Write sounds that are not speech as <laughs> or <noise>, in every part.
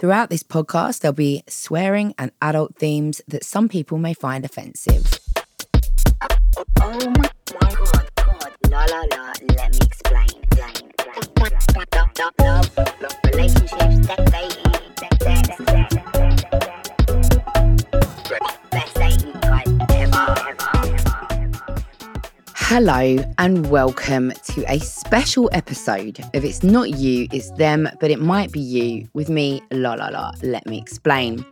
Throughout this podcast, there'll be swearing and adult themes that some people may find offensive. Oh my, god, god, la la la, let me explain. Hello, and welcome to a special episode of It's Not You, It's Them, but it might be you with me, La La La. Let me explain.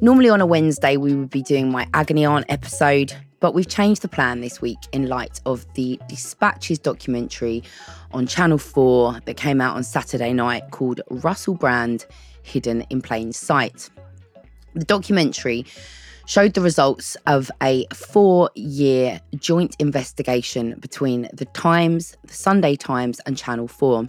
Normally on a Wednesday, we would be doing my Agony Aunt episode, but we've changed the plan this week in light of the Dispatches documentary on Channel 4 that came out on Saturday night called Russell Brand Hidden in Plain Sight. The documentary showed the results of a four year joint investigation between the Times, the Sunday Times, and Channel 4.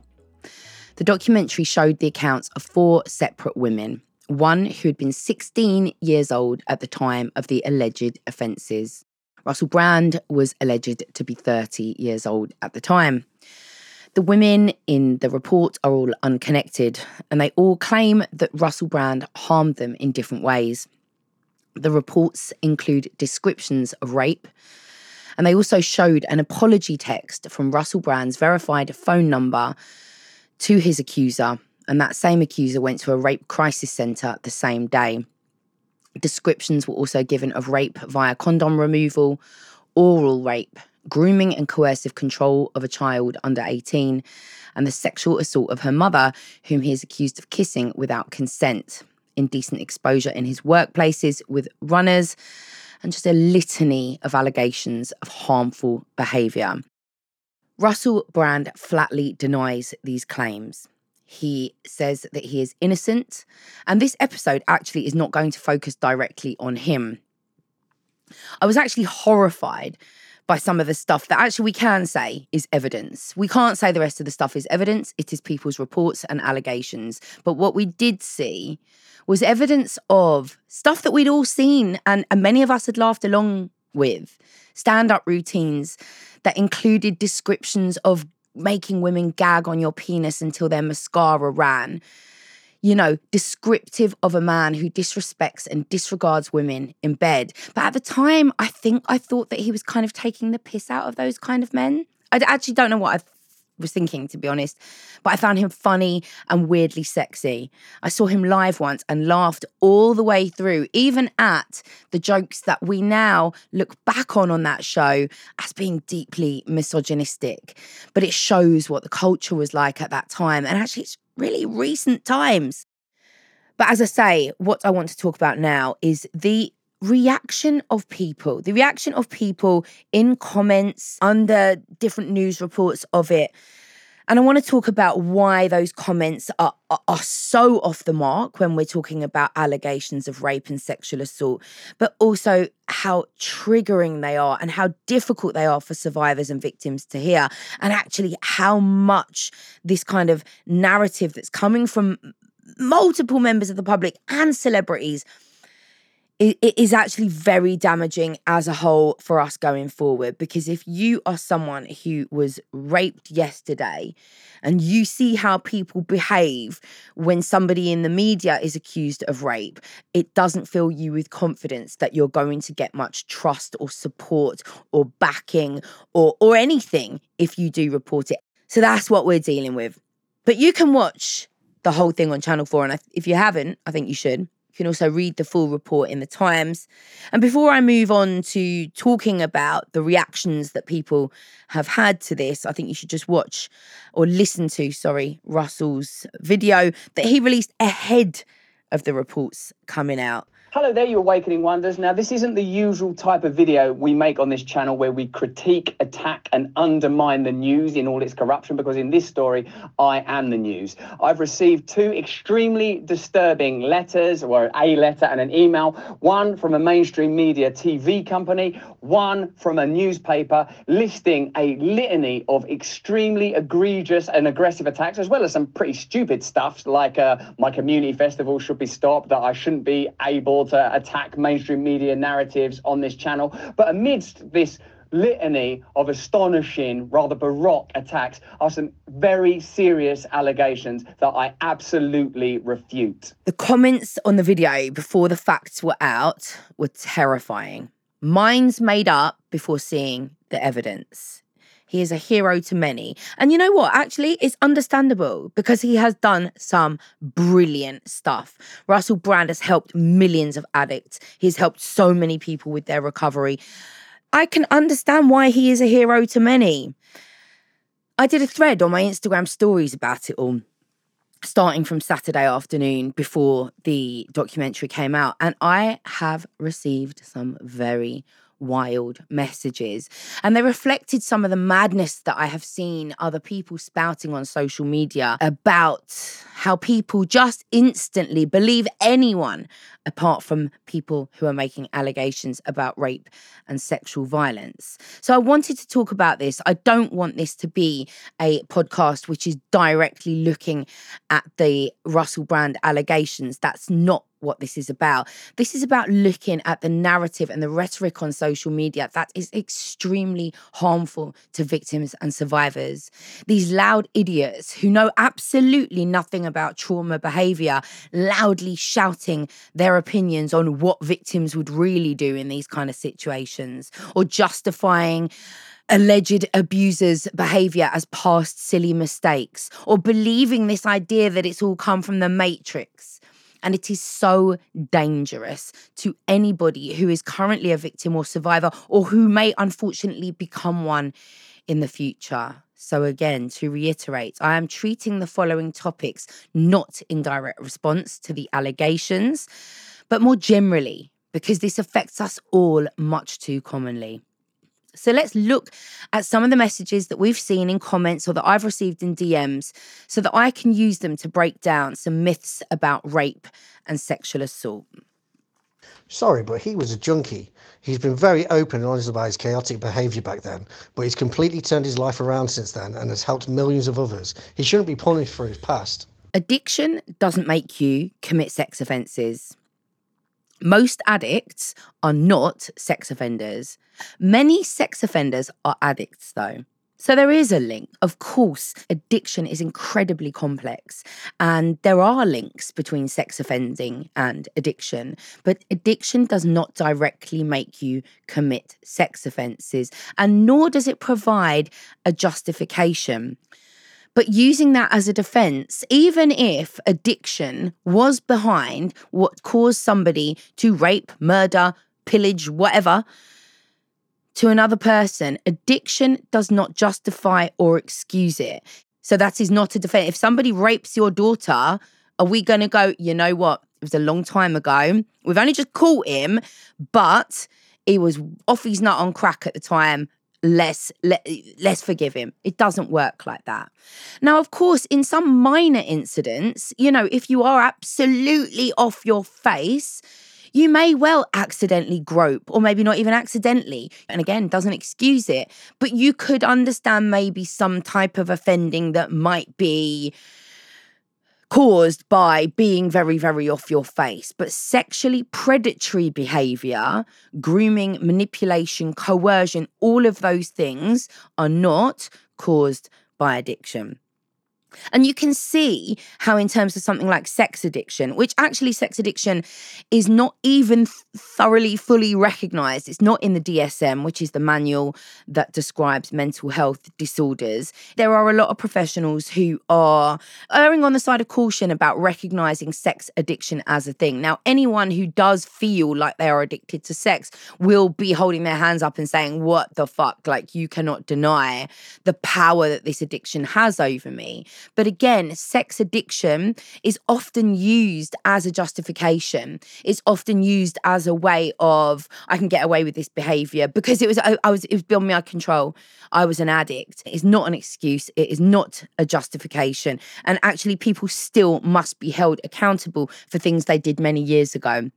The documentary showed the accounts of four separate women, one who had been 16 years old at the time of the alleged offences. Russell Brand was alleged to be 30 years old at the time. The women in the report are all unconnected, and they all claim that Russell Brand harmed them in different ways. The reports include descriptions of rape, and they also showed an apology text from Russell Brand's verified phone number to his accuser, and that same accuser went to a rape crisis centre the same day. Descriptions were also given of rape via condom removal, oral rape, grooming and coercive control of a child under 18, and the sexual assault of her mother, whom he is accused of kissing without consent, indecent exposure in his workplaces with runners, and just a litany of allegations of harmful behaviour. Russell Brand flatly denies these claims. He says that he is innocent, and this episode actually is not going to focus directly on him. I was actually horrified by some of the stuff that actually we can say is evidence. We can't say the rest of the stuff is evidence, it is people's reports and allegations. But what we did see was evidence of stuff that we'd all seen and, and many of us had laughed along with stand up routines that included descriptions of making women gag on your penis until their mascara ran. You know, descriptive of a man who disrespects and disregards women in bed. But at the time, I think I thought that he was kind of taking the piss out of those kind of men. I actually don't know what I was thinking, to be honest, but I found him funny and weirdly sexy. I saw him live once and laughed all the way through, even at the jokes that we now look back on on that show as being deeply misogynistic. But it shows what the culture was like at that time. And actually, it's really recent times. But as I say, what I want to talk about now is the reaction of people, the reaction of people in comments under different news reports of it. And I want to talk about why those comments are, are, are, so off the mark when we're talking about allegations of rape and sexual assault, but also how triggering they are and how difficult they are for survivors and victims to hear. And actually, how much this kind of narrative that's coming from multiple members of the public and celebrities it, is actually very damaging as a whole for us going forward because if you are someone who was raped yesterday and you see how people behave when somebody in the media is accused of rape it doesn't fill you with confidence that you're going to get much trust or support or backing or or anything if you do report it. So that's what we're dealing with. But you can watch the whole thing on channel 4 and if you haven't i think you should can also read the full report in the Times. And before I move on to talking about the reactions that people have had to this, I think you should just watch or listen to, sorry, Russell's video that he released ahead of the reports coming out. Hello there, you Awakening Wonders. Now, this isn't the usual type of video we make on this channel where we critique, attack, and undermine the news in all its corruption, because in this story, I am the news. I've received two extremely disturbing letters, or a letter and an email, one from a mainstream media TV company, one from a newspaper, listing a litany of extremely egregious and aggressive attacks, as well as some pretty stupid stuff like uh, my community festival should be stopped, that I shouldn't be able to attack mainstream media narratives on this channel. But amidst this litany of astonishing, rather baroque attacks are some very serious allegations that I absolutely refute. The comments on the video before the facts were out were terrifying. Minds made up before seeing the evidence. He is a hero to many. And you know what? Actually, it's understandable because he has done some brilliant stuff. Russell Brand has helped millions of addicts, he's helped so many people with their recovery. I can understand why he is a hero to many. I did a thread on my Instagram stories about it all, starting from Saturday afternoon before the documentary came out. And I have received some very wild messages. And they reflected some of the madness that I have seen other people spouting on social media about how people just instantly believe anyone apart from people who are making allegations about rape and sexual violence. So I wanted to talk about this. I don't want this to be a podcast which is directly looking at the Russell Brand allegations. That's not what this is about. This is about looking at the narrative and the rhetoric on social media that is extremely harmful to victims and survivors. These loud idiots who know absolutely nothing about trauma behavior loudly shouting their opinions on what victims would really do in these kind of situations or justifying alleged abusers' behavior as past silly mistakes or believing this idea that it's all come from the matrix. And it is so dangerous to anybody who is currently a victim or survivor or who may unfortunately become one in the future. So, again, to reiterate, I am treating the following topics not in direct response to the allegations, but more generally, because this affects us all much too commonly. So let's look at some of the messages that we've seen in comments or that I've received in DMs so that I can use them to break down some myths about rape and sexual assault. Sorry, but he was a junkie. He's been very open and honest about his chaotic behaviour back then, but he's completely turned his life around since then and has helped millions of others. He shouldn't be punished for his past. Addiction doesn't make you commit sex offences. Most addicts are not sex offenders. Many sex offenders are addicts, though. So there is a link. Of course, addiction is incredibly complex, and there are links between sex offending and addiction, but addiction does not directly make you commit sex offenses, and nor does it provide a justification but using that as a defense, even if addiction was behind what caused somebody to rape, murder, pillage, whatever, to another person, addiction does not justify or excuse it. So that is not a defense. If somebody rapes your daughter, are we going to go, you know what? It was a long time ago. We've only just caught him, but he was off his nut on crack at the time let's let, let's forgive him it doesn't work like that now of course in some minor incidents you know if you are absolutely off your face you may well accidentally grope or maybe not even accidentally and again doesn't excuse it but you could understand maybe some type of offending that might be caused by being very, very off your face. But sexually predatory behavior, grooming, manipulation, coercion, all of those things are not caused by addiction. And you can see how, in terms of something like sex addiction, which actually sex addiction is not even thoroughly, fully recognized, it's not in the DSM, which is the manual that describes mental health disorders. There are a lot of professionals who are erring on the side of caution about recognizing sex addiction as a thing. Now, anyone who does feel like they are addicted to sex will be holding their hands up and saying, What the fuck? Like, you cannot deny the power that this addiction has over me. But again, sex addiction is often used as a justification. It's often used as a way of I can get away with this behavior because it was I, I was it was beyond my control. I was an addict. It's not an excuse. It is not a justification. And actually, people still must be held accountable for things they did many years ago.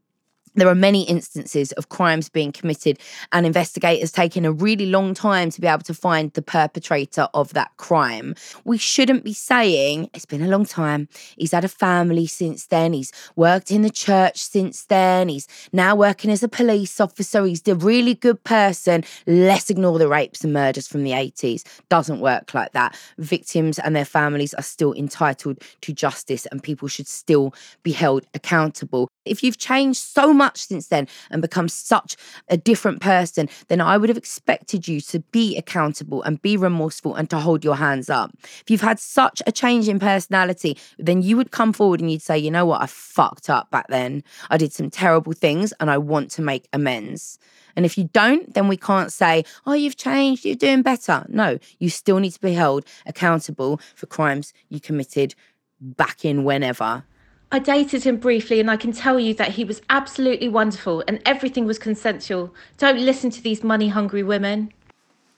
There are many instances of crimes being committed and investigators taking a really long time to be able to find the perpetrator of that crime. We shouldn't be saying, it's been a long time. He's had a family since then. He's worked in the church since then. He's now working as a police officer. He's a really good person. Let's ignore the rapes and murders from the 80s. Doesn't work like that. Victims and their families are still entitled to justice and people should still be held accountable. If you've changed so much since then and become such a different person, then I would have expected you to be accountable and be remorseful and to hold your hands up. If you've had such a change in personality, then you would come forward and you'd say, you know what, I fucked up back then. I did some terrible things and I want to make amends. And if you don't, then we can't say, oh, you've changed, you're doing better. No, you still need to be held accountable for crimes you committed back in whenever. I dated him briefly, and I can tell you that he was absolutely wonderful and everything was consensual. Don't listen to these money hungry women.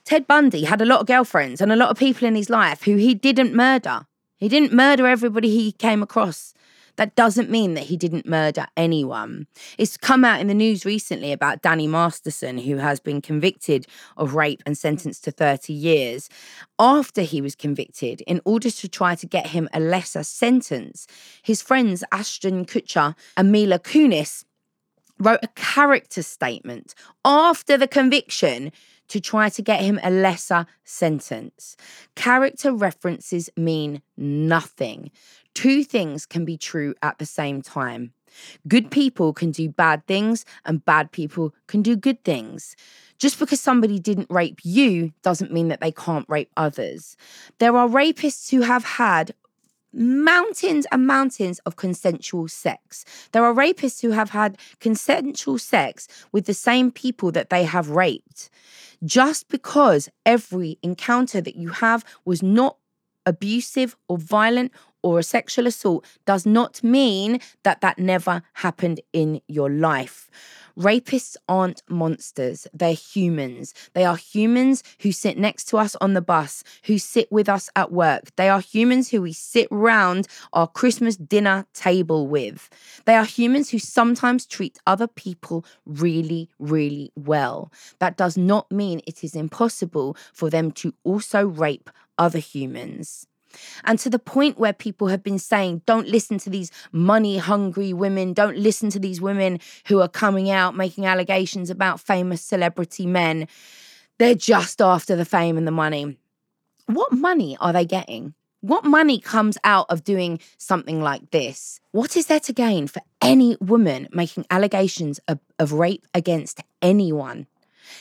Ted Bundy had a lot of girlfriends and a lot of people in his life who he didn't murder. He didn't murder everybody he came across. That doesn't mean that he didn't murder anyone. It's come out in the news recently about Danny Masterson, who has been convicted of rape and sentenced to 30 years. After he was convicted, in order to try to get him a lesser sentence, his friends Ashton Kutcher and Mila Kunis wrote a character statement after the conviction to try to get him a lesser sentence. Character references mean nothing. Two things can be true at the same time. Good people can do bad things, and bad people can do good things. Just because somebody didn't rape you doesn't mean that they can't rape others. There are rapists who have had mountains and mountains of consensual sex. There are rapists who have had consensual sex with the same people that they have raped. Just because every encounter that you have was not abusive or violent or a sexual assault does not mean that that never happened in your life. Rapists aren't monsters, they're humans. They are humans who sit next to us on the bus, who sit with us at work. They are humans who we sit round our Christmas dinner table with. They are humans who sometimes treat other people really, really well. That does not mean it is impossible for them to also rape other humans. And to the point where people have been saying, don't listen to these money hungry women, don't listen to these women who are coming out making allegations about famous celebrity men. They're just after the fame and the money. What money are they getting? What money comes out of doing something like this? What is there to gain for any woman making allegations of, of rape against anyone?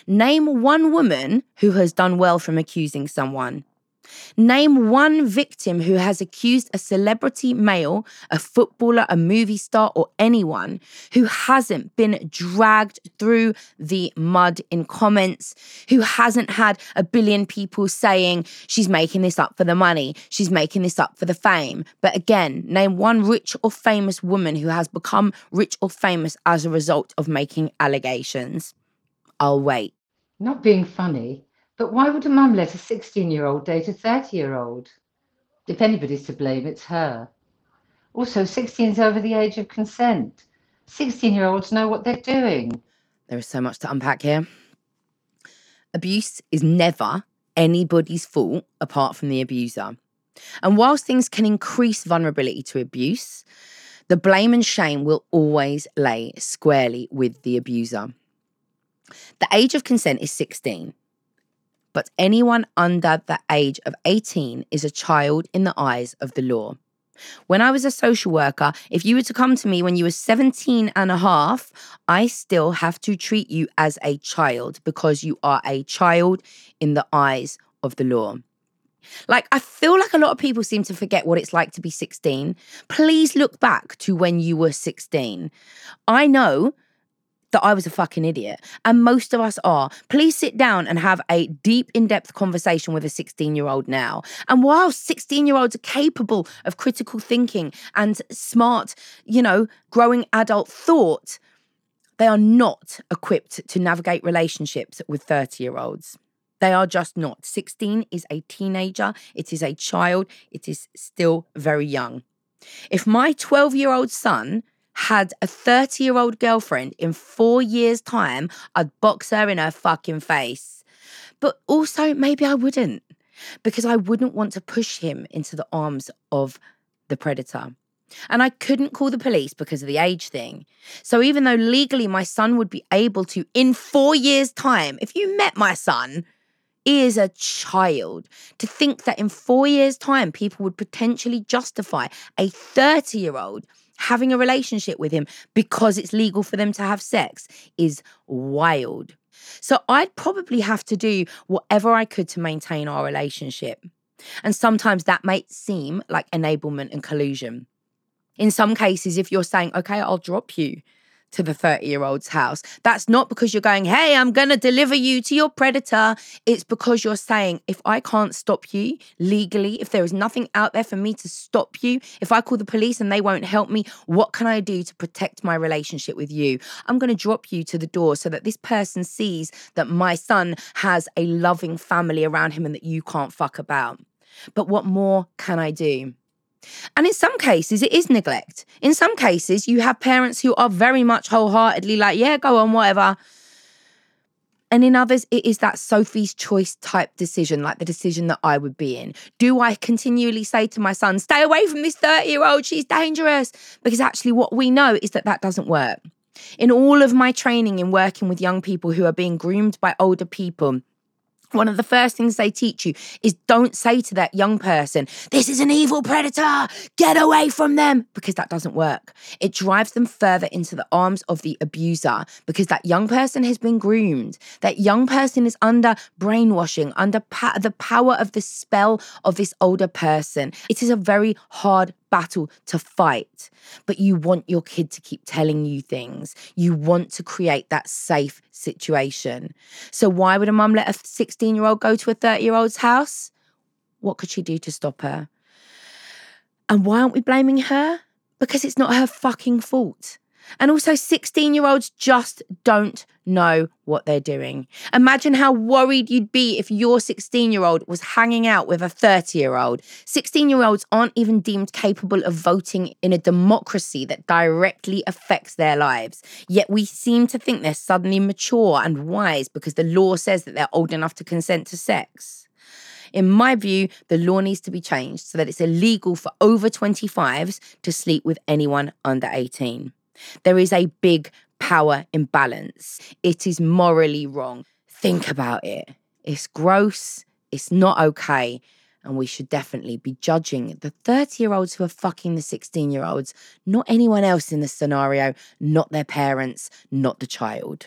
Name one woman who has done well from accusing someone. Name one victim who has accused a celebrity male, a footballer, a movie star, or anyone who hasn't been dragged through the mud in comments, who hasn't had a billion people saying she's making this up for the money, she's making this up for the fame. But again, name one rich or famous woman who has become rich or famous as a result of making allegations. I'll wait. Not being funny, but why would a mum let a 16 year old date a 30 year old? If anybody's to blame, it's her. Also, 16 is over the age of consent. 16 year olds know what they're doing. There is so much to unpack here. Abuse is never anybody's fault apart from the abuser. And whilst things can increase vulnerability to abuse, the blame and shame will always lay squarely with the abuser. The age of consent is 16 but anyone under the age of 18 is a child in the eyes of the law. When I was a social worker, if you were to come to me when you were 17 and a half, I still have to treat you as a child because you are a child in the eyes of the law. Like, I feel like a lot of people seem to forget what it's like to be 16. Please look back to when you were 16. I know that I was a fucking idiot. And most of us are. Please sit down and have a deep, in depth conversation with a 16 year old now. And while 16 year olds are capable of critical thinking and smart, you know, growing adult thought, they are not equipped to navigate relationships with 30 year olds. They are just not. 16 is a teenager, it is a child, it is still very young. If my 12 year old son had a 30 year old girlfriend in four years' time, I'd box her in her fucking face. But also, maybe I wouldn't because I wouldn't want to push him into the arms of the predator. And I couldn't call the police because of the age thing. So even though legally my son would be able to, in four years' time, if you met my son, he is a child. To think that in four years' time, people would potentially justify a 30 year old having a relationship with him because it's legal for them to have sex is wild. So I'd probably have to do whatever I could to maintain our relationship. And sometimes that might seem like enablement and collusion. In some cases, if you're saying, okay, I'll drop you to the 30 year old's house, that's not because you're going, hey, I'm going to deliver you to your predator. It's because you're saying, if I can't stop you legally, if there is nothing out there for me to stop you, if I call the police and they won't help me, what can I do to protect my relationship with you? I'm going to drop you to the door so that this person sees that my son has a loving family around him and that you can't fuck about. But what more can I do? And in some cases, it is neglect. In some cases, you have parents who are very much wholeheartedly like, yeah, go on, whatever. And in others, it is that Sophie's choice type decision, like the decision that I would be in. Do I continually say to my son, stay away from this 30 year old, she's dangerous? Because actually, what we know is that that doesn't work. In all of my training in working with young people who are being groomed by older people, one of the first things they teach you is don't say to that young person, This is an evil predator, get away from them, because that doesn't work. It drives them further into the arms of the abuser because that young person has been groomed. That young person is under brainwashing, under pa- the power of the spell of this older person. It is a very hard battle to fight, but you want your kid to keep telling you things. You want to create that safe situation. So, why would a mum let a 16 year old go to a 30 year old's house? What could she do to stop her? And why aren't we blaming her? Because it's not her fucking fault. And also, 16 year olds just don't know what they're doing. Imagine how worried you'd be if your 16 year old was hanging out with a 30 year old. 16 year olds aren't even deemed capable of voting in a democracy that directly affects their lives. Yet we seem to think they're suddenly mature and wise because the law says that they're old enough to consent to sex. In my view, the law needs to be changed so that it's illegal for over 25s to sleep with anyone under 18. There is a big power imbalance. It is morally wrong. Think about it. It's gross. It's not okay. And we should definitely be judging the 30 year olds who are fucking the 16 year olds, not anyone else in the scenario, not their parents, not the child.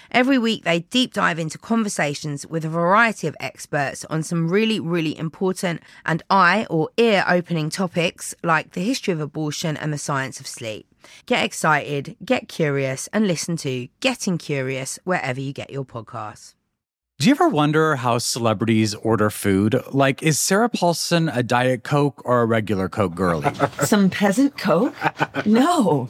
Every week, they deep dive into conversations with a variety of experts on some really, really important and eye or ear opening topics like the history of abortion and the science of sleep. Get excited, get curious, and listen to Getting Curious wherever you get your podcasts. Do you ever wonder how celebrities order food? Like, is Sarah Paulson a Diet Coke or a regular Coke girlie? <laughs> Some peasant Coke? No.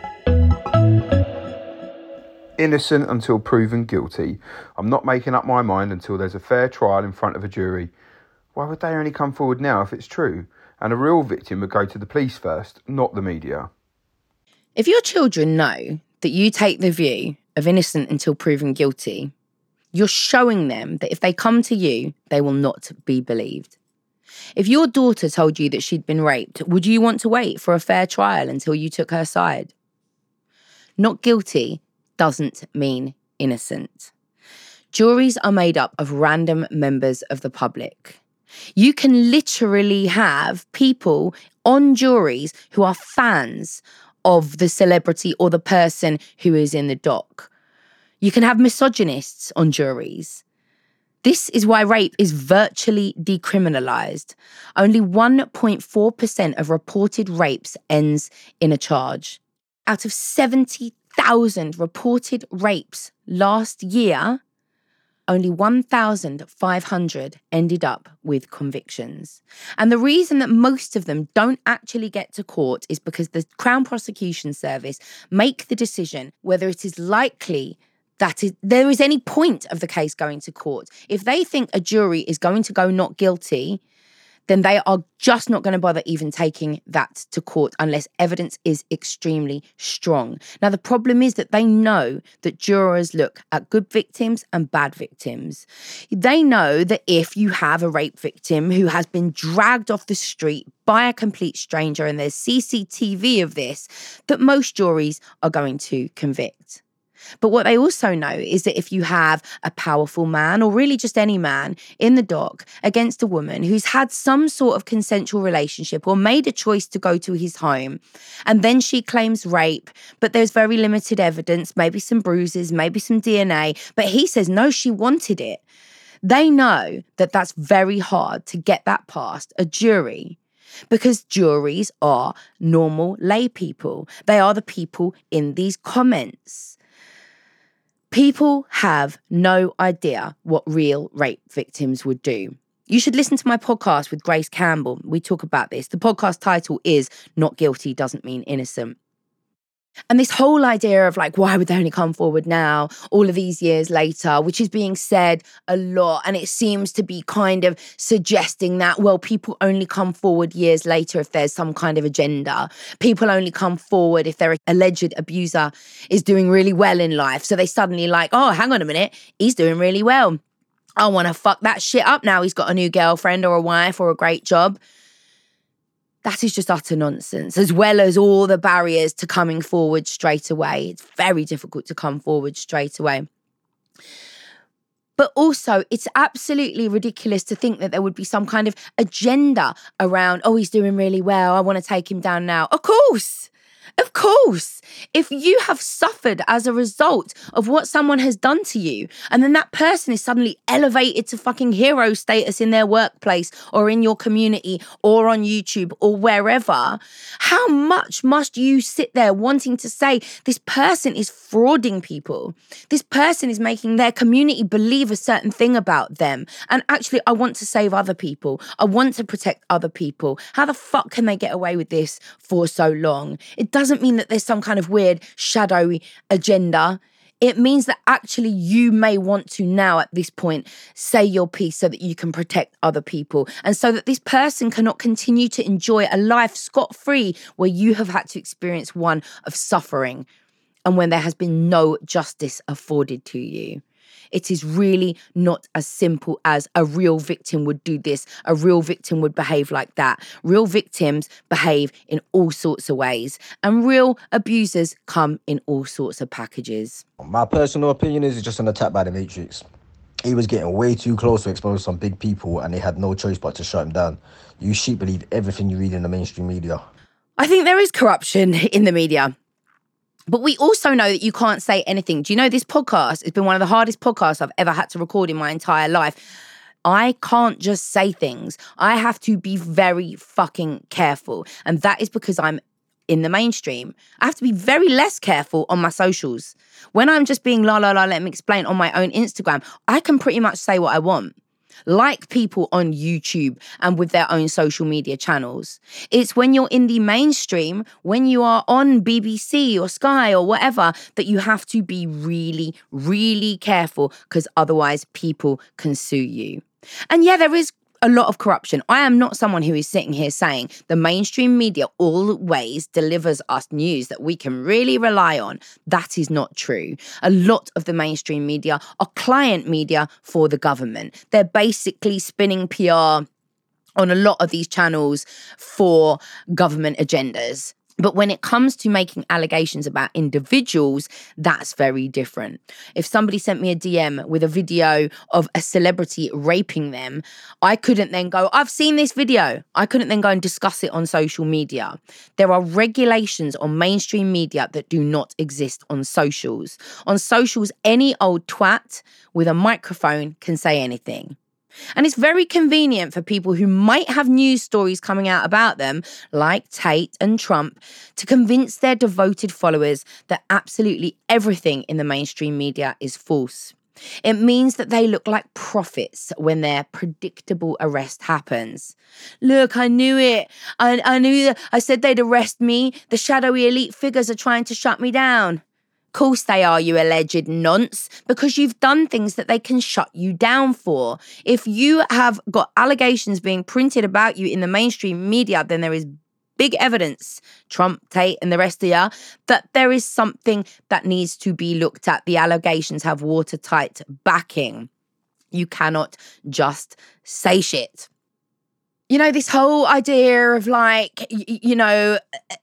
Innocent until proven guilty. I'm not making up my mind until there's a fair trial in front of a jury. Why would they only come forward now if it's true? And a real victim would go to the police first, not the media. If your children know that you take the view of innocent until proven guilty, you're showing them that if they come to you, they will not be believed. If your daughter told you that she'd been raped, would you want to wait for a fair trial until you took her side? Not guilty doesn't mean innocent. Juries are made up of random members of the public. You can literally have people on juries who are fans of the celebrity or the person who is in the dock. You can have misogynists on juries. This is why rape is virtually decriminalized. Only 1.4% of reported rapes ends in a charge. Out of 70,000 reported rapes last year, only 1,500 ended up with convictions. And the reason that most of them don't actually get to court is because the Crown Prosecution Service make the decision whether it is likely that there is any point of the case going to court. If they think a jury is going to go not guilty, then they are just not going to bother even taking that to court unless evidence is extremely strong. Now, the problem is that they know that jurors look at good victims and bad victims. They know that if you have a rape victim who has been dragged off the street by a complete stranger and there's CCTV of this, that most juries are going to convict. But what they also know is that if you have a powerful man, or really just any man, in the dock against a woman who's had some sort of consensual relationship or made a choice to go to his home, and then she claims rape, but there's very limited evidence, maybe some bruises, maybe some DNA, but he says, no, she wanted it. They know that that's very hard to get that past a jury because juries are normal lay people. They are the people in these comments. People have no idea what real rape victims would do. You should listen to my podcast with Grace Campbell. We talk about this. The podcast title is Not Guilty Doesn't Mean Innocent. And this whole idea of like, why would they only come forward now, all of these years later, which is being said a lot. And it seems to be kind of suggesting that, well, people only come forward years later if there's some kind of agenda. People only come forward if their alleged abuser is doing really well in life. So they suddenly like, oh, hang on a minute, he's doing really well. I want to fuck that shit up now. He's got a new girlfriend or a wife or a great job that is just utter nonsense, as well as all the barriers to coming forward straight away. It's very difficult to come forward straight away. But also, it's absolutely ridiculous to think that there would be some kind of agenda around, oh, he's doing really well. I want to take him down now. Of course. Of course, if you have suffered as a result of what someone has done to you, and then that person is suddenly elevated to fucking hero status in their workplace or in your community or on YouTube or wherever, how much must you sit there wanting to say, this person is frauding people? This person is making their community believe a certain thing about them. And actually, I want to save other people. I want to protect other people. How the fuck can they get away with this for so long? It doesn't mean that there's some kind of weird shadowy agenda. It means that actually you may want to now at this point say your piece so that you can protect other people and so that this person cannot continue to enjoy a life scot free where you have had to experience one of suffering and when there has been no justice afforded to you. It is really not as simple as a real victim would do this, a real victim would behave like that. Real victims behave in all sorts of ways, and real abusers come in all sorts of packages. My personal opinion is it's just an attack by the Matrix. He was getting way too close to expose some big people, and they had no choice but to shut him down. You sheep believe everything you read in the mainstream media. I think there is corruption <laughs> in the media. But we also know that you can't say anything. Do you know this podcast has been one of the hardest podcasts I've ever had to record in my entire life? I can't just say things. I have to be very fucking careful. And that is because I'm in the mainstream. I have to be very less careful on my socials. When I'm just being la la la, let me explain on my own Instagram, I can pretty much say what I want like people on YouTube and with their own social media channels. It's when you're in the mainstream, when you are on BBC or Sky or whatever, that you have to be really, really careful because otherwise people can sue you. And yeah, there is a lot of corruption. I am not someone who is sitting here saying the mainstream media always delivers us news that we can really rely on. That is not true. A lot of the mainstream media are client media for the government. They're basically spinning PR on a lot of these channels for government agendas But when it comes to making allegations about individuals, that's very different. If somebody sent me a DM with a video of a celebrity raping them, I couldn't then go, I've seen this video. I couldn't then go and discuss it on social media. There are regulations on mainstream media that do not exist on socials. On socials, any old twat with a microphone can say anything. And it's very convenient for people who might have news stories coming out about them, like Tate and Trump, to convince their devoted followers that absolutely everything in the mainstream media is false. It means that they look like prophets when their predictable arrest happens. Look, I knew it. I, I knew that. I said they'd arrest me. The shadowy elite figures are trying to shut me down course they are, you alleged nonce, because you've done things that they can shut you down for. If you have got allegations being printed about you in the mainstream media, then there is big evidence, Trump, Tate, and the rest of you, that there is something that needs to be looked at. The allegations have watertight backing. You cannot just say shit you know this whole idea of like you know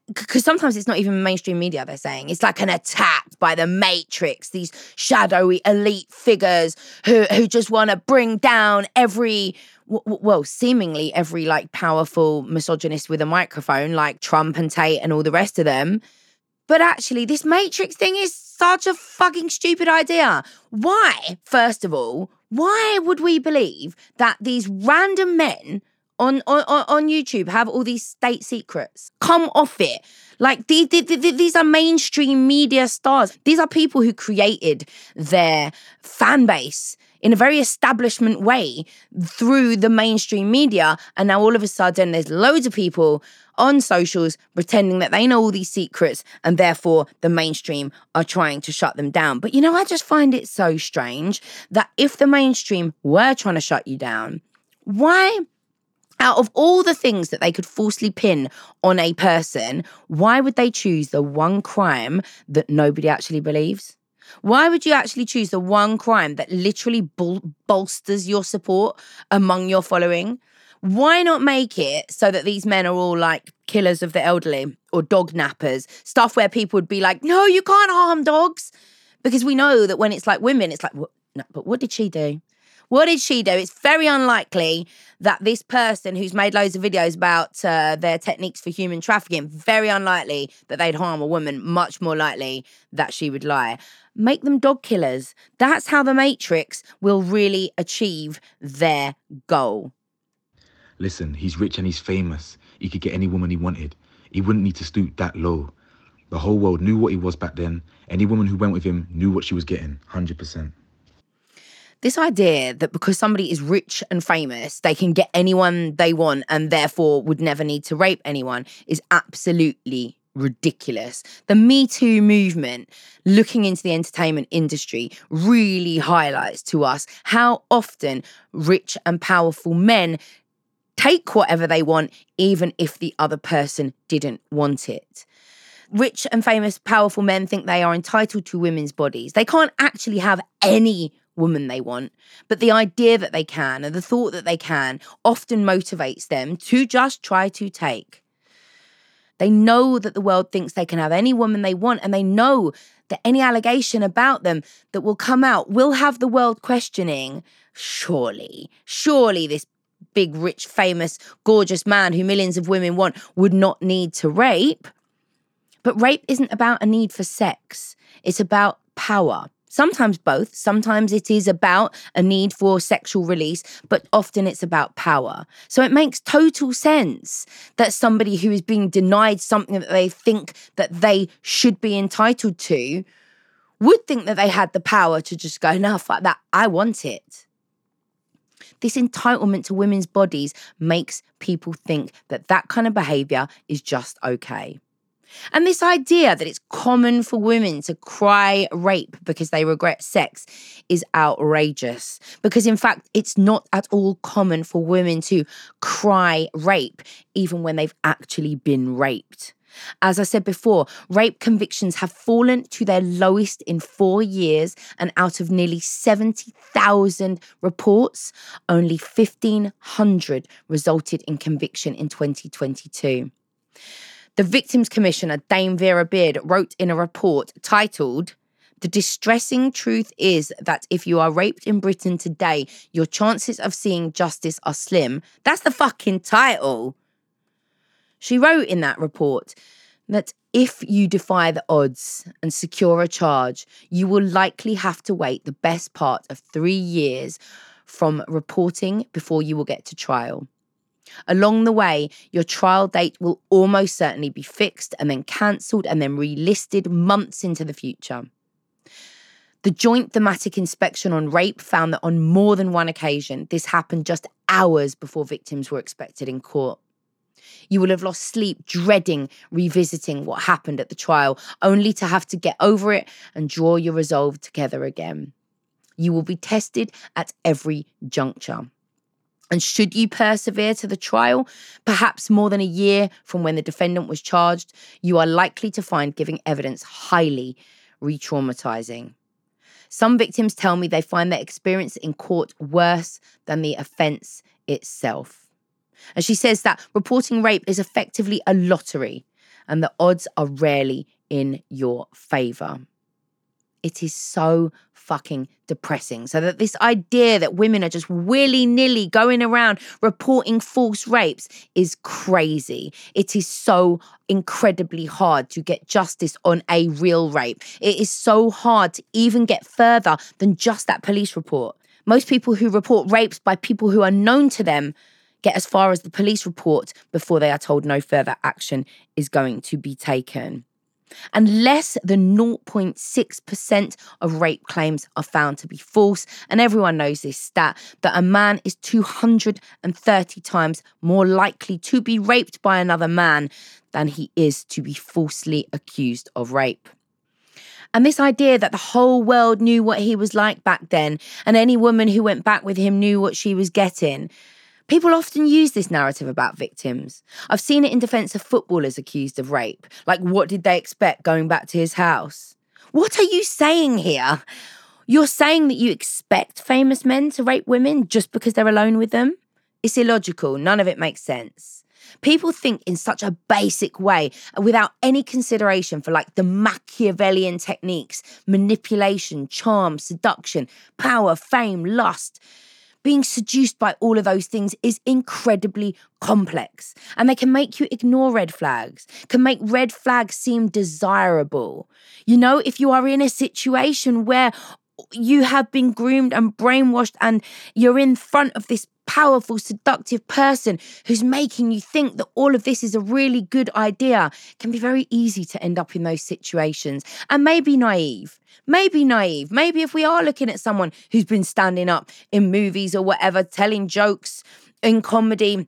because sometimes it's not even mainstream media they're saying. It's like an attack by the matrix these shadowy elite figures who who just want to bring down every well seemingly every like powerful misogynist with a microphone like trump and tate and all the rest of them. But actually this matrix thing is such a fucking stupid idea. Why first of all why would we believe that these random men on, on, on YouTube have all these state secrets. Come off it. Like these, these are mainstream media stars. These are people who created their fan base in a very establishment way through the mainstream media. And now all of a sudden, there's loads of people on socials pretending that they know all these secrets and therefore the mainstream are trying to shut them down. But you know, I just find it so strange that if the mainstream were trying to shut you down, why out of all the things that they could falsely pin on a person, why would they choose the one crime that nobody actually believes? Why would you actually choose the one crime that literally bol- bolsters your support among your following? Why not make it so that these men are all like killers of the elderly or dog nappers, stuff where people would be like, no, you can't harm dogs? Because we know that when it's like women, it's like, no, but what did she do? What did she do? It's very unlikely that this person who's made loads of videos about uh, their techniques for human trafficking, very unlikely that they'd harm a woman, much more likely that she would lie. Make them dog killers. That's how the Matrix will really achieve their goal. Listen, he's rich and he's famous. He could get any woman he wanted. He wouldn't need to stoop that low. The whole world knew what he was back then. Any woman who went with him knew what she was getting, 100%. This idea that because somebody is rich and famous, they can get anyone they want and therefore would never need to rape anyone is absolutely ridiculous. The Me Too movement, looking into the entertainment industry, really highlights to us how often rich and powerful men take whatever they want, even if the other person didn't want it. Rich and famous, powerful men think they are entitled to women's bodies. They can't actually have any woman they want. But the idea that they can and the thought that they can often motivates them to just try to take. They know that the world thinks they can have any woman they want, and they know that any allegation about them that will come out will have the world questioning surely, surely this big, rich, famous, gorgeous man who millions of women want would not need to rape. But rape isn't about a need for sex, it's about power. Sometimes both. Sometimes it is about a need for sexual release, but often it's about power. So it makes total sense that somebody who is being denied something that they think that they should be entitled to would think that they had the power to just go, no, fuck that, I want it. This entitlement to women's bodies makes people think that that kind of behavior is just okay. And this idea that it's common for women to cry rape because they regret sex is outrageous. Because in fact, it's not at all common for women to cry rape even when they've actually been raped. As I said before, rape convictions have fallen to their lowest in four years, and out of nearly 70,000 reports, only 1,500 resulted in conviction in 2022. The victims commissioner, Dame Vera Baird, wrote in a report titled the distressing truth is that if you are raped in Britain today, your chances of seeing justice are slim. That's the fucking title. She wrote in that report that if you defy the odds and secure a charge, you will likely have to wait the best part of three years from reporting before you will get to trial. Along the way, your trial date will almost certainly be fixed and then cancelled and then relisted months into the future. The Joint Thematic Inspection on Rape found that on more than one occasion, this happened just hours before victims were expected in court. You will have lost sleep dreading revisiting what happened at the trial, only to have to get over it and draw your resolve together again. You will be tested at every juncture. And should you persevere to the trial, perhaps more than a year from when the defendant was charged, you are likely to find giving evidence highly re traumatizing. Some victims tell me they find their experience in court worse than the offence itself. And she says that reporting rape is effectively a lottery and the odds are rarely in your favour. It is so fucking depressing. So that this idea that women are just willy-nilly going around reporting false rapes is crazy. It is so incredibly hard to get justice on a real rape. It is so hard to even get further than just that police report. Most people who report rapes by people who are known to them get as far as the police report before they are told no further action is going to be taken and less than 0.6% of rape claims are found to be false. And everyone knows this stat that a man is 230 times more likely to be raped by another man than he is to be falsely accused of rape. And this idea that the whole world knew what he was like back then, and any woman who went back with him knew what she was getting. People often use this narrative about victims. I've seen it in defense of footballers accused of rape. Like, what did they expect going back to his house? What are you saying here? You're saying that you expect famous men to rape women just because they're alone with them? It's illogical. None of it makes sense. People think in such a basic way uh, without any consideration for like the Machiavellian techniques, manipulation, charm, seduction, power, fame, lust being seduced by all of those things is incredibly complex. And they can make you ignore red flags, can make red flags seem desirable. You know, if you are in a situation where you have been groomed and brainwashed and you're in front of this powerful, seductive person who's making you think that all of this is a really good idea can be very easy to end up in those situations and maybe naive. Maybe naive. Maybe if we are looking at someone who's been standing up in movies or whatever, telling jokes in comedy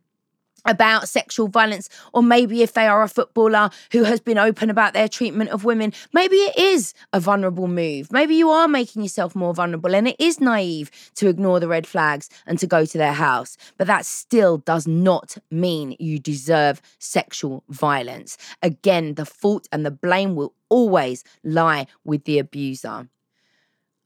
about sexual violence, or maybe if they are a footballer who has been open about their treatment of women, maybe it is a vulnerable move. Maybe you are making yourself more vulnerable, and it is naive to ignore the red flags and to go to their house. But that still does not mean you deserve sexual violence. Again, the fault and the blame will always lie with the abuser.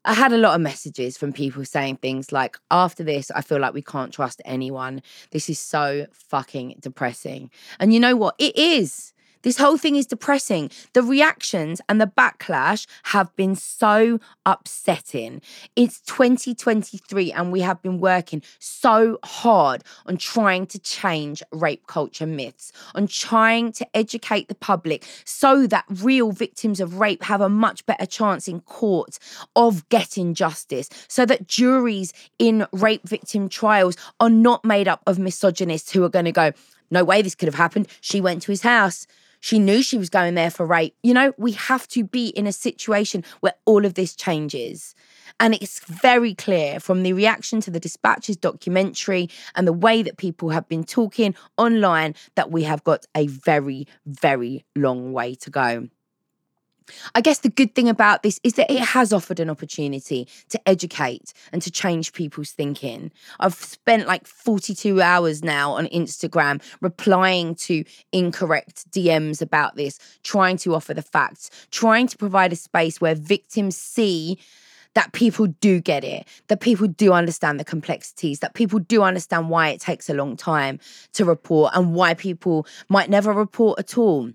I had a lot of messages from people saying things like, after this, I feel like we can't trust anyone. This is so fucking depressing. And you know what? It is. This whole thing is depressing. The reactions and the backlash have been so upsetting. It's 2023 and we have been working so hard on trying to change rape culture myths, on trying to educate the public so that real victims of rape have a much better chance in court of getting justice, so that juries in rape victim trials are not made up of misogynists who are going to go, no way this could have happened. She went to his house. She knew she was going there for rape. You know, we have to be in a situation where all of this changes. And it's very clear from the reaction to the Dispatches documentary and the way that people have been talking online that we have got a very, very long way to go. I guess the good thing about this is that it has offered an opportunity to educate and to change people's thinking. I've spent like 42 hours now on Instagram replying to incorrect DMs about this, trying to offer the facts, trying to provide a space where victims see that people do get it, that people do understand the complexities, that people do understand why it takes a long time to report and why people might never report at all.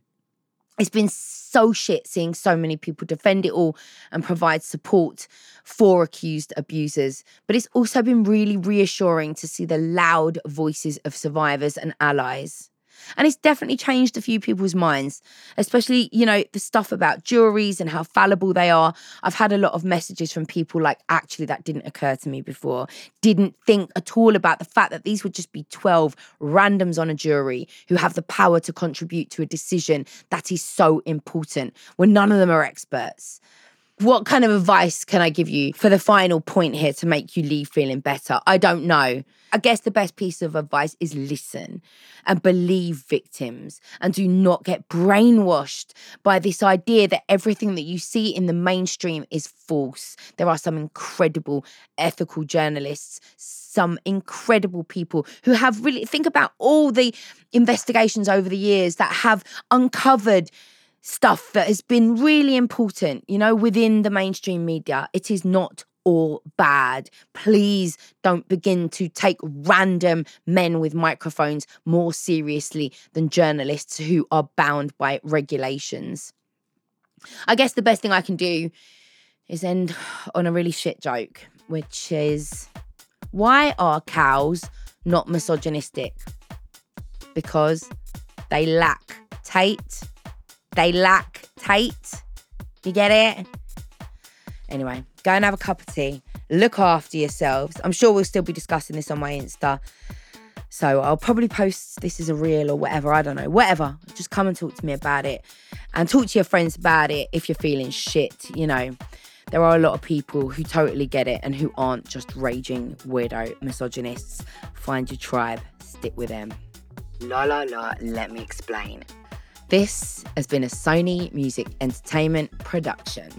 It's been so shit seeing so many people defend it all and provide support for accused abusers. But it's also been really reassuring to see the loud voices of survivors and allies. And it's definitely changed a few people's minds, especially, you know, the stuff about juries and how fallible they are. I've had a lot of messages from people like, actually, that didn't occur to me before. Didn't think at all about the fact that these would just be 12 randoms on a jury who have the power to contribute to a decision that is so important when none of them are experts. What kind of advice can I give you for the final point here to make you leave feeling better? I don't know. I guess the best piece of advice is listen and believe victims and do not get brainwashed by this idea that everything that you see in the mainstream is false. There are some incredible ethical journalists, some incredible people who have really think about all the investigations over the years that have uncovered stuff that has been really important, you know, within the mainstream media. It is not all bad. Please don't begin to take random men with microphones more seriously than journalists who are bound by regulations. I guess the best thing I can do is end <sighs> on a really shit joke, which is why are cows not misogynistic? Because they lack Tate they lack tate. You get it? Anyway, go and have a cup of tea. Look after yourselves. I'm sure we'll still be discussing this on my Insta. So I'll probably post this as a reel or whatever. I don't know. Whatever. Just come and talk to me about it. And talk to your friends about it if you're feeling shit. You know, there are a lot of people who totally get it and who aren't just raging weirdo misogynists. Find your tribe, stick with them. La la la, let me explain. This has been a Sony Music Entertainment production.